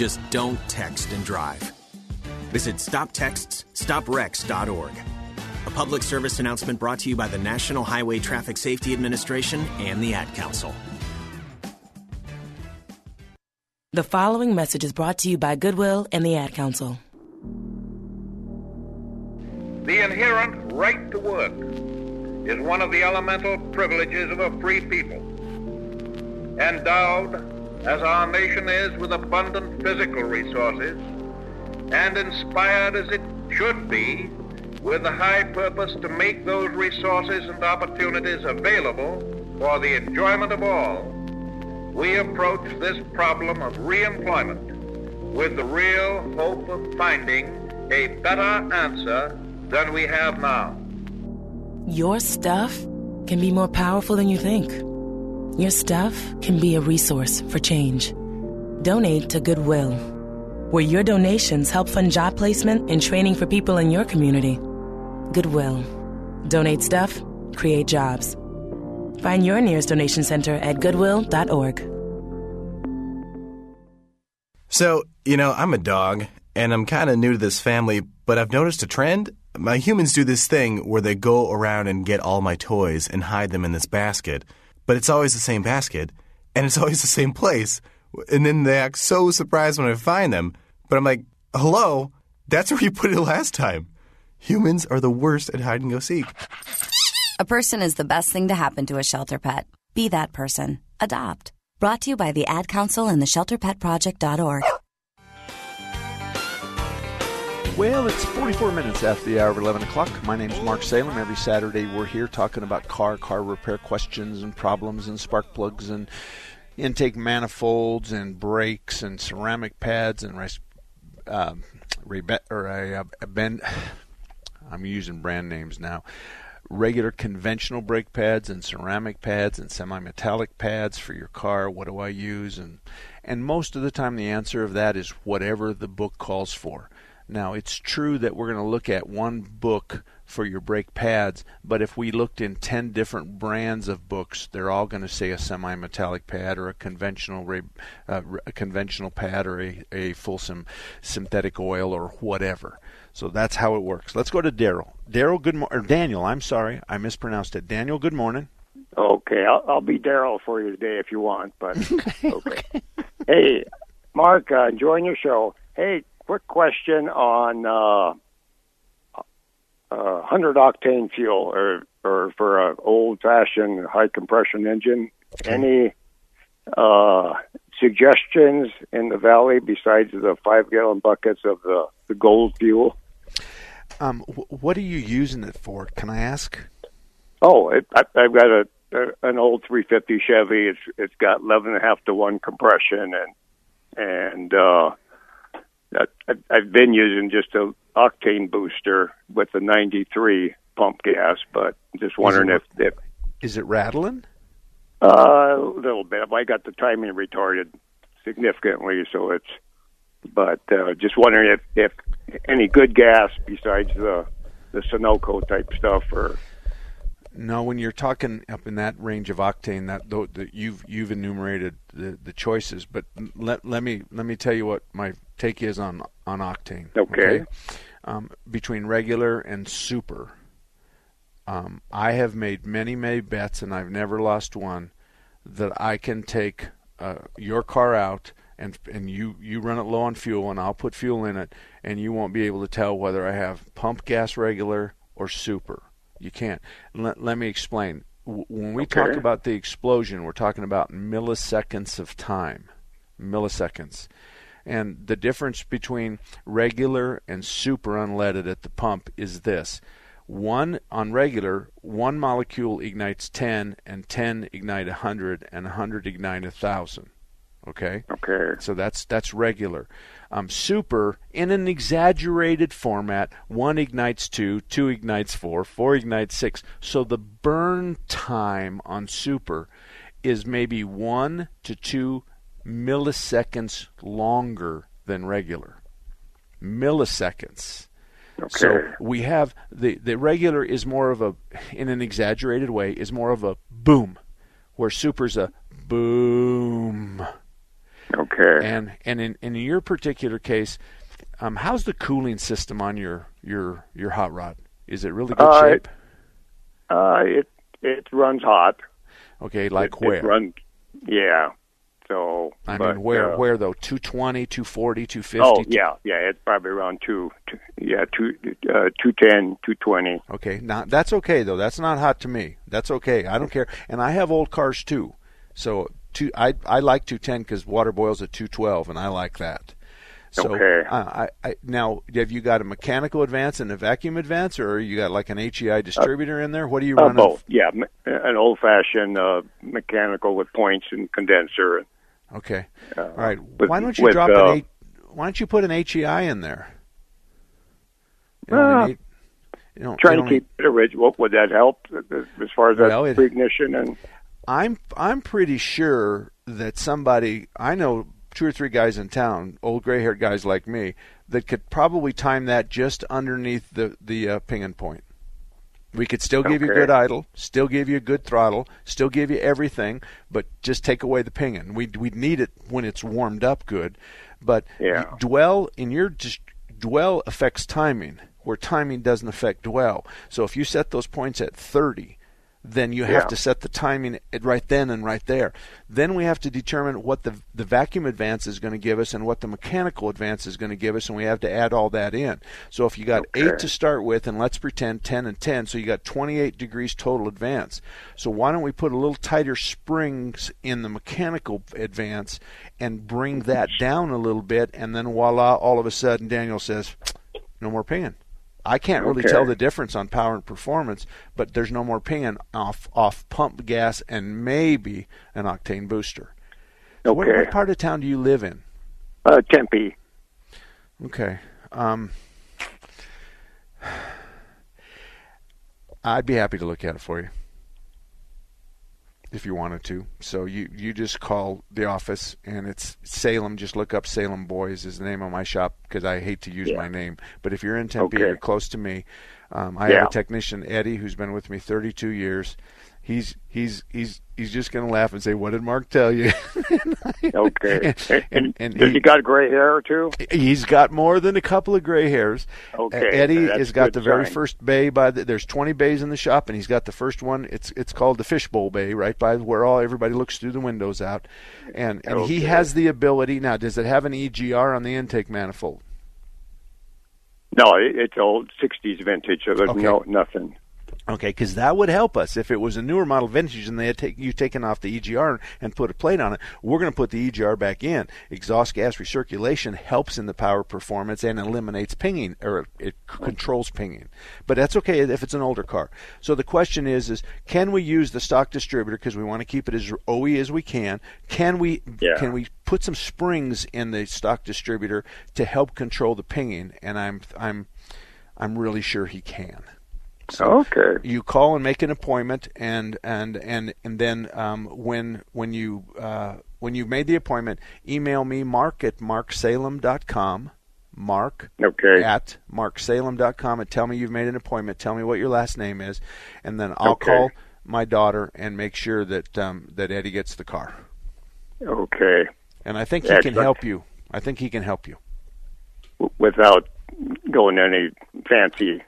Just don't text and drive. Visit stoptextsstopwrecks.org. A public service announcement brought to you by the National Highway Traffic Safety Administration and the Ad Council. The following message is brought to you by Goodwill and the Ad Council. The inherent right to work is one of the elemental privileges of a free people. Endowed, as our nation is, with abundant physical resources, and inspired as it should be with the high purpose to make those resources and opportunities available for the enjoyment of all, we approach this problem of reemployment with the real hope of finding a better answer than we have now. Your stuff can be more powerful than you think. Your stuff can be a resource for change. Donate to Goodwill, where your donations help fund job placement and training for people in your community. Goodwill. Donate stuff, create jobs. Find your nearest donation center at goodwill.org. So, you know, I'm a dog, and I'm kind of new to this family, but I've noticed a trend. My humans do this thing where they go around and get all my toys and hide them in this basket, but it's always the same basket, and it's always the same place. And then they act so surprised when I find them. But I'm like, hello, that's where you put it last time. Humans are the worst at hide and go seek. A person is the best thing to happen to a shelter pet. Be that person. Adopt. Brought to you by the Ad Council and the ShelterPetProject.org. Well, it's 44 minutes after the hour of 11 o'clock. My name's Mark Salem. Every Saturday we're here talking about car, car repair questions and problems and spark plugs and intake manifolds and brakes and ceramic pads and um, or a, a bend. I'm using brand names now regular conventional brake pads and ceramic pads and semi-metallic pads for your car what do i use and and most of the time the answer of that is whatever the book calls for now it's true that we're going to look at one book for your brake pads but if we looked in 10 different brands of books they're all going to say a semi-metallic pad or a conventional uh, a conventional pad or a, a full synthetic oil or whatever so that's how it works. Let's go to Daryl. Daryl, good morning. Daniel, I'm sorry, I mispronounced it. Daniel, good morning. Okay, I'll, I'll be Daryl for you today if you want, but okay. hey, Mark, uh, enjoying your show. Hey, quick question on uh, uh, hundred octane fuel, or or for an old fashioned high compression engine. Any uh, suggestions in the valley besides the five gallon buckets of the, the gold fuel? Um, what are you using it for? Can I ask? Oh, it, I, I've got a, a an old 350 Chevy. It's it's got 11 and a half to one compression, and and uh, I've been using just a octane booster with the 93 pump gas, but just wondering is it, if, if is it rattling? Uh, a little bit. I got the timing retarded significantly, so it's. But uh, just wondering if if any good gas besides the the Sunoco type stuff or. No, when you're talking up in that range of octane, that, that you've you've enumerated the, the choices, but let let me let me tell you what my take is on on octane. Okay. okay? Um, between regular and super, um, I have made many, many bets, and I've never lost one, that I can take uh, your car out and and you you run it low on fuel, and I'll put fuel in it, and you won't be able to tell whether I have pump gas regular or super. You can't. Let, let me explain. when we okay. talk about the explosion, we're talking about milliseconds of time, milliseconds. And the difference between regular and super unleaded at the pump is this one on regular, one molecule ignites 10, and 10 ignite 100, and 100 ignite 1,000. Okay? Okay. So that's that's regular. Um, super, in an exaggerated format, one ignites two, two ignites four, four ignites six. So the burn time on super is maybe one to two milliseconds longer than regular. Milliseconds. Okay. So we have the the regular is more of a in an exaggerated way is more of a boom, where super's a boom. Okay. And and in in your particular case, um, how's the cooling system on your your your hot rod? Is it really good uh, shape? It, uh, it it runs hot. Okay, like it, where? It run, yeah. So I but, mean, where uh, where though? 220, 240, 250? Oh yeah, yeah. It's probably around two, two yeah, two, uh, 210, 220. Okay, now that's okay though. That's not hot to me. That's okay. I don't care. And I have old cars too, so two. I I like 210 because water boils at 212, and I like that. So okay. uh, I, I now have you got a mechanical advance and a vacuum advance, or you got like an HEI distributor uh, in there? What do you run? Uh, both. Yeah, an old fashioned uh, mechanical with points and condenser. Okay. Uh, All right. With, why don't you with, drop uh, an? Why don't you put an HEI in there? You Uh, need, you know, trying to keep it original. Would that help as far as Well, that it- pre-ignition and? I'm I'm pretty sure that somebody I know two or three guys in town, old gray-haired guys like me, that could probably time that just underneath the the uh, ping and point. We could still give you Okay. good idle, still give you a good throttle, still give you everything, but just take away the pinging. We we need it when it's warmed up good, but Yeah. dwell in your just dwell affects timing, where timing doesn't affect dwell. So if you set those points at 30, then you have Yeah. to set the timing right then and right there. Then we have to determine what the the vacuum advance is going to give us and what the mechanical advance is going to give us, and we have to add all that in. So if you got eight to start with, and let's pretend 10 and 10, so you got 28 degrees total advance. So why don't we put a little tighter springs in the mechanical advance and bring that down a little bit, and then voila, all of a sudden Daniel says, no more pinging. I can't really Okay. tell the difference on power and performance, but there's no more pinging off off pump gas and maybe an octane booster. So what, Okay. what part of town do you live in? Uh, Tempe. Okay. Um, I'd be happy to look at it for you if you wanted to. So you you just call the office and it's Salem. Just look up Salem Boys is the name of my shop because I hate to use Yeah. my name. But if you're in Tempe, Okay. you're close to me. Um, I Yeah. have a technician Eddie who's been with me 32 years. He's he's he's he's just going to laugh and say, "What did Mark tell you?" Okay. and, and, and Does he- he got gray hair too? He's got more than a couple of gray hairs. Okay, Eddie has got the very sign. first bay by the. There's 20 bays in the shop, and he's got the first one. It's it's called the fishbowl bay, right by where all everybody looks through the windows out, and and he has the ability. Now, does it have an EGR on the intake manifold? No, it's old '60s vintage. So there's Okay. no nothing. Okay, because that would help us if it was a newer model vintage and they had take, you taken off the EGR and put a plate on it. We're going to put the EGR back in. Exhaust gas recirculation helps in the power performance and eliminates pinging or it controls pinging. But that's okay if it's an older car. So the question is: is can we use the stock distributor because we want to keep it as OE as we can? Can we Yeah. can we put some springs in the stock distributor to help control the pinging? And I'm I'm I'm really sure he can. So Okay. you call and make an appointment, and and and and then um, when when you uh, when you've made the appointment, email me mark at marksalem.com. Mark Okay. at marksalem.com and tell me you've made an appointment. Tell me what your last name is, and then I'll Okay. call my daughter and make sure that um, that Eddie gets the car. Okay. And I think he can help you. I think he can help you. Without going any fancy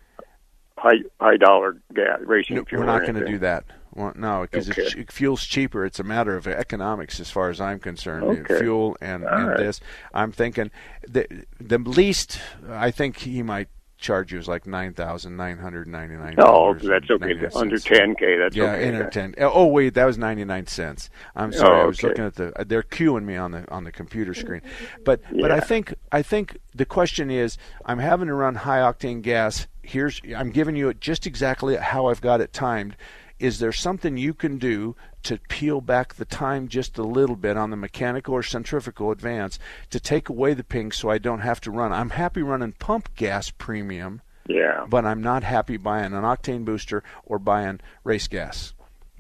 high high dollar gas racing No, fuel. we're not going to do that. Well, no, because Okay. fuel's cheaper. It's a matter of economics, as far as I'm concerned. Okay. Fuel and, and right. this. I'm thinking the the least. I think he might charge you is like nine thousand nine hundred ninety nine. Oh, that's okay. Under 10K, that's yeah, okay. under ten. Oh, oh wait, that was ninety nine cents. I'm oh, sorry, Oh, I was looking at the. Uh, they're queuing me on the on the computer screen, but but I think I think the question is, I'm having to run high octane gas. Here's I'm giving you it just exactly how I've got it timed. Is there something you can do to peel back the time just a little bit on the mechanical or centrifugal advance to take away the ping so I don't have to run? I'm happy running pump gas premium Yeah. but I'm not happy buying an octane booster or buying race gas.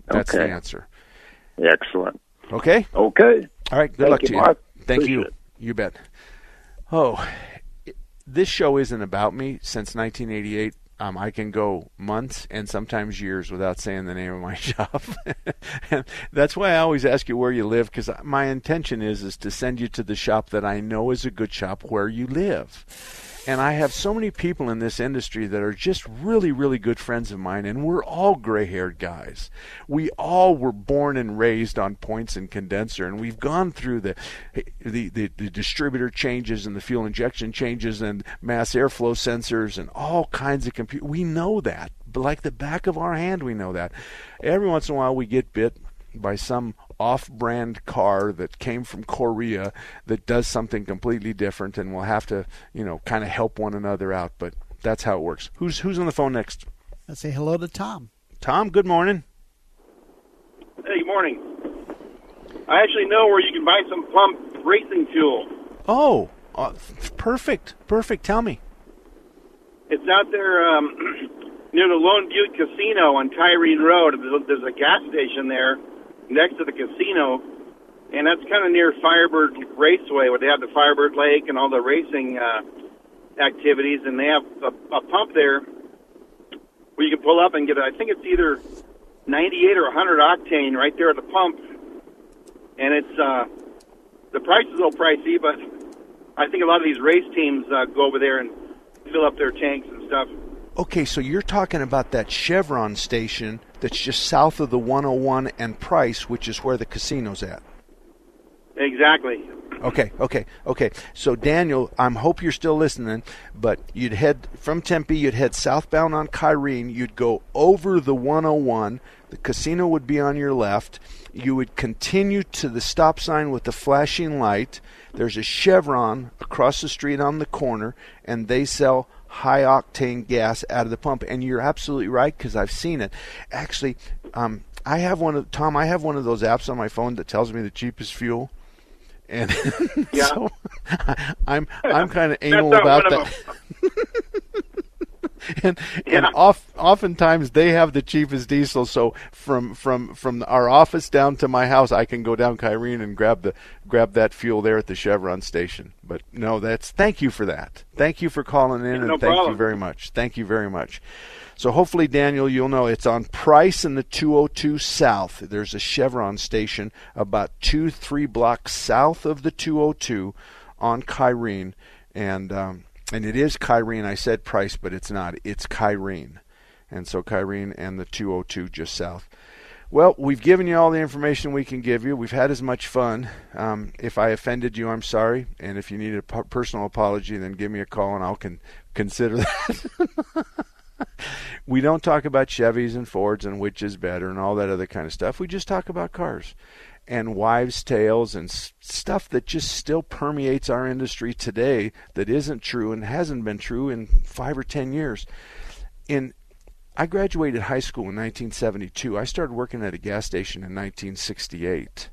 That's the answer. Excellent. Okay? Okay. All right. Good Thank luck you, to Mark. you. Thank you. Appreciate You bet. Oh, this show isn't about me. Since 1988, um, I can go months and sometimes years without saying the name of my shop. that's why I always ask you where you live because my intention is is to send you to the shop that I know is a good shop where you live. And I have so many people in this industry that are just really, really good friends of mine, and we're all gray haired guys. We all were born and raised on points and condenser, and we've gone through the, the, the, the distributor changes and the fuel injection changes and mass airflow sensors and all kinds of compute. We know that. Like the back of our hand, we know that. Every once in a while, we get bit by some off-brand car that came from Korea that does something completely different, and we'll have to, you know, kind of help one another out. But that's how it works. Who's who's on the phone next? Let's say hello to Tom. Tom. Good morning. Hey, good morning. I actually know where you can buy some pump racing fuel. Oh, uh, perfect, perfect. Tell me. It's out there um, near the Lone Butte Casino on Kyrene Road. There's a- There's a gas station there next to the casino, and that's kind of near Firebird Raceway, where they have the Firebird Lake and all the racing uh, activities. And they have a, a pump there where you can pull up and get. I think it's either 98 or 100 octane right there at the pump, and it's uh, the price is a little pricey, but I think a lot of these race teams uh, go over there and fill up their tanks and stuff. Okay, so you're talking about that Chevron station that's just south of the 101 and Price, which is where the casino's at. Exactly. Okay, okay, okay. So Daniel, I'm hope you're still listening. But you'd head from Tempe, you'd head southbound on Kyrene. You'd go over the 101. The casino would be on your left. You would continue to the stop sign with the flashing light. There's a Chevron across the street on the corner, and they sell high octane gas out of the pump. And you're absolutely right because I've seen it. Actually, um, I have one of Tom. I have one of those apps on my phone that tells me the cheapest fuel and yeah. so I'm I'm kind of anal about that. and Yeah. and off, oftentimes they have the cheapest diesel. So from from from our office down to my house, I can go down Kyrene and grab the grab that fuel there at the Chevron station. But no, that's thank you for that. Thank you for calling in, Yeah, and no thank you very much. Thank you very much. So hopefully, Daniel, you'll know it's on Price in the 202 South. There's a Chevron station about two, three blocks south of the 202 on Kyrene, and um, and it is Kyrene. I said Price, but it's not. It's Kyrene, and so Kyrene and the 202 just south. Well, we've given you all the information we can give you. We've had as much fun. Um, if I offended you, I'm sorry. And if you need a personal apology, then give me a call and I'll con- consider that. we don't talk about Chevys and Fords and which is better and all that other kind of stuff. We just talk about cars and wives' tales and stuff that just still permeates our industry today that isn't true and hasn't been true in five or ten years. In I graduated high school in 1972. I started working at a gas station in 1968.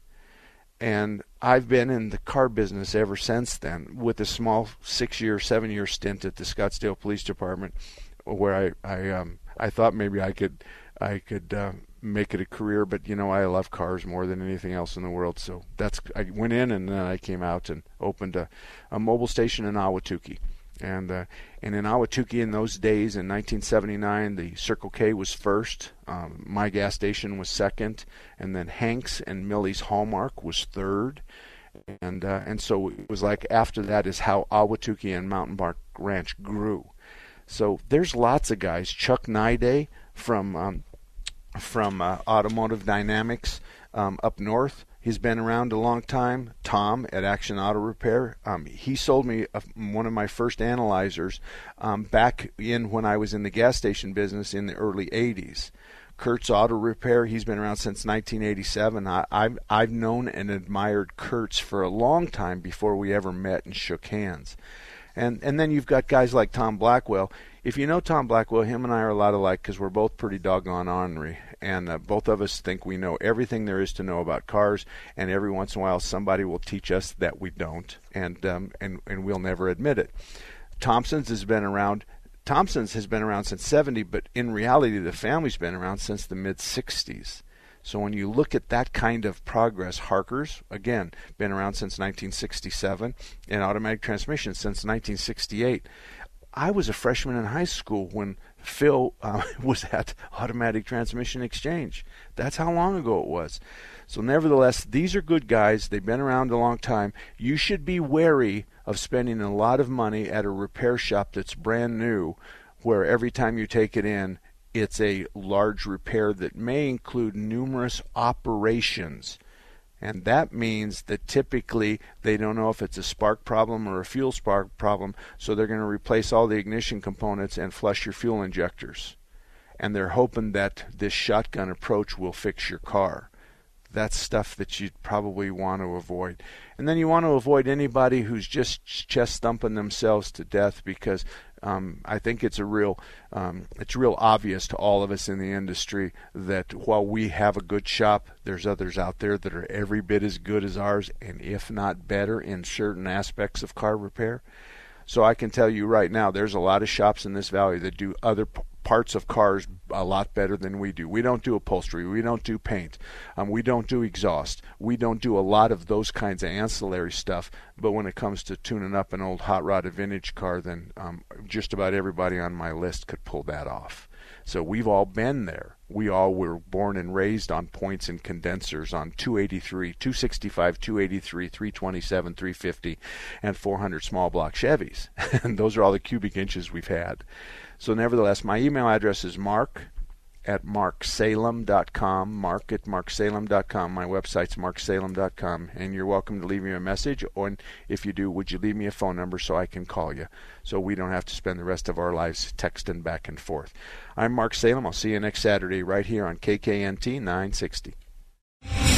And I've been in the car business ever since then, with a small six-year, seven-year stint at the Scottsdale Police Department, where I I um I thought maybe I could I could uh, make it a career, but you know I love cars more than anything else in the world. So that's I went in and then I came out and opened a, a Mobil station in Ahwatukee. And uh, and in Ahwatukee in those days in 1979, the Circle K was first. Um, my gas station was second, and then Hanks and Millie's Hallmark was third. And uh, and so it was like after that is how Ahwatukee and Mountain Park Ranch grew. So there's lots of guys. Chuck Nyday from um, from uh, Automotive Dynamics um, up north. He's been around a long time. Tom at Action Auto Repair. Um, he sold me a, one of my first analyzers um, back in when I was in the gas station business in the early 80s. Kurt's Auto Repair. He's been around since 1987. I, I've I've known and admired Kurt's for a long time before we ever met and shook hands. And and then you've got guys like Tom Blackwell. If you know Tom Blackwell, him and I are a lot alike because we're both pretty doggone ornery, and uh, both of us think we know everything there is to know about cars. And every once in a while, somebody will teach us that we don't, and um, and and we'll never admit it. Thompson's has been around. Thompson's has been around since 70, but in reality, the family's been around since the mid 60s. So when you look at that kind of progress, Harker's again been around since 1967, and automatic transmission since 1968. I was a freshman in high school when Phil uh, was at Automatic Transmission Exchange. That's how long ago it was. So, nevertheless, these are good guys. They've been around a long time. You should be wary of spending a lot of money at a repair shop that's brand new, where every time you take it in, it's a large repair that may include numerous operations. And that means that typically they don't know if it's a spark problem or a fuel spark problem, so they're going to replace all the ignition components and flush your fuel injectors. And they're hoping that this shotgun approach will fix your car. That's stuff that you'd probably want to avoid. And then you want to avoid anybody who's just chest thumping themselves to death because um, I think it's a real um, it's real obvious to all of us in the industry that while we have a good shop, there's others out there that are every bit as good as ours, and if not better in certain aspects of car repair. So I can tell you right now, there's a lot of shops in this valley that do other p- parts of cars a lot better than we do. We don't do upholstery, we don't do paint, um, we don't do exhaust, we don't do a lot of those kinds of ancillary stuff. But when it comes to tuning up an old hot rod, a vintage car, then um, just about everybody on my list could pull that off. So we've all been there. We all were born and raised on points and condensers on 283, 265, 283, 327, 350, and 400 small block Chevys. and those are all the cubic inches we've had. So, nevertheless, my email address is mark at marksalem.com, mark at marksalem.com. My website's marksalem.com, and you're welcome to leave me a message. Or if you do, would you leave me a phone number so I can call you so we don't have to spend the rest of our lives texting back and forth. I'm Mark Salem. I'll see you next Saturday right here on KKNT 960.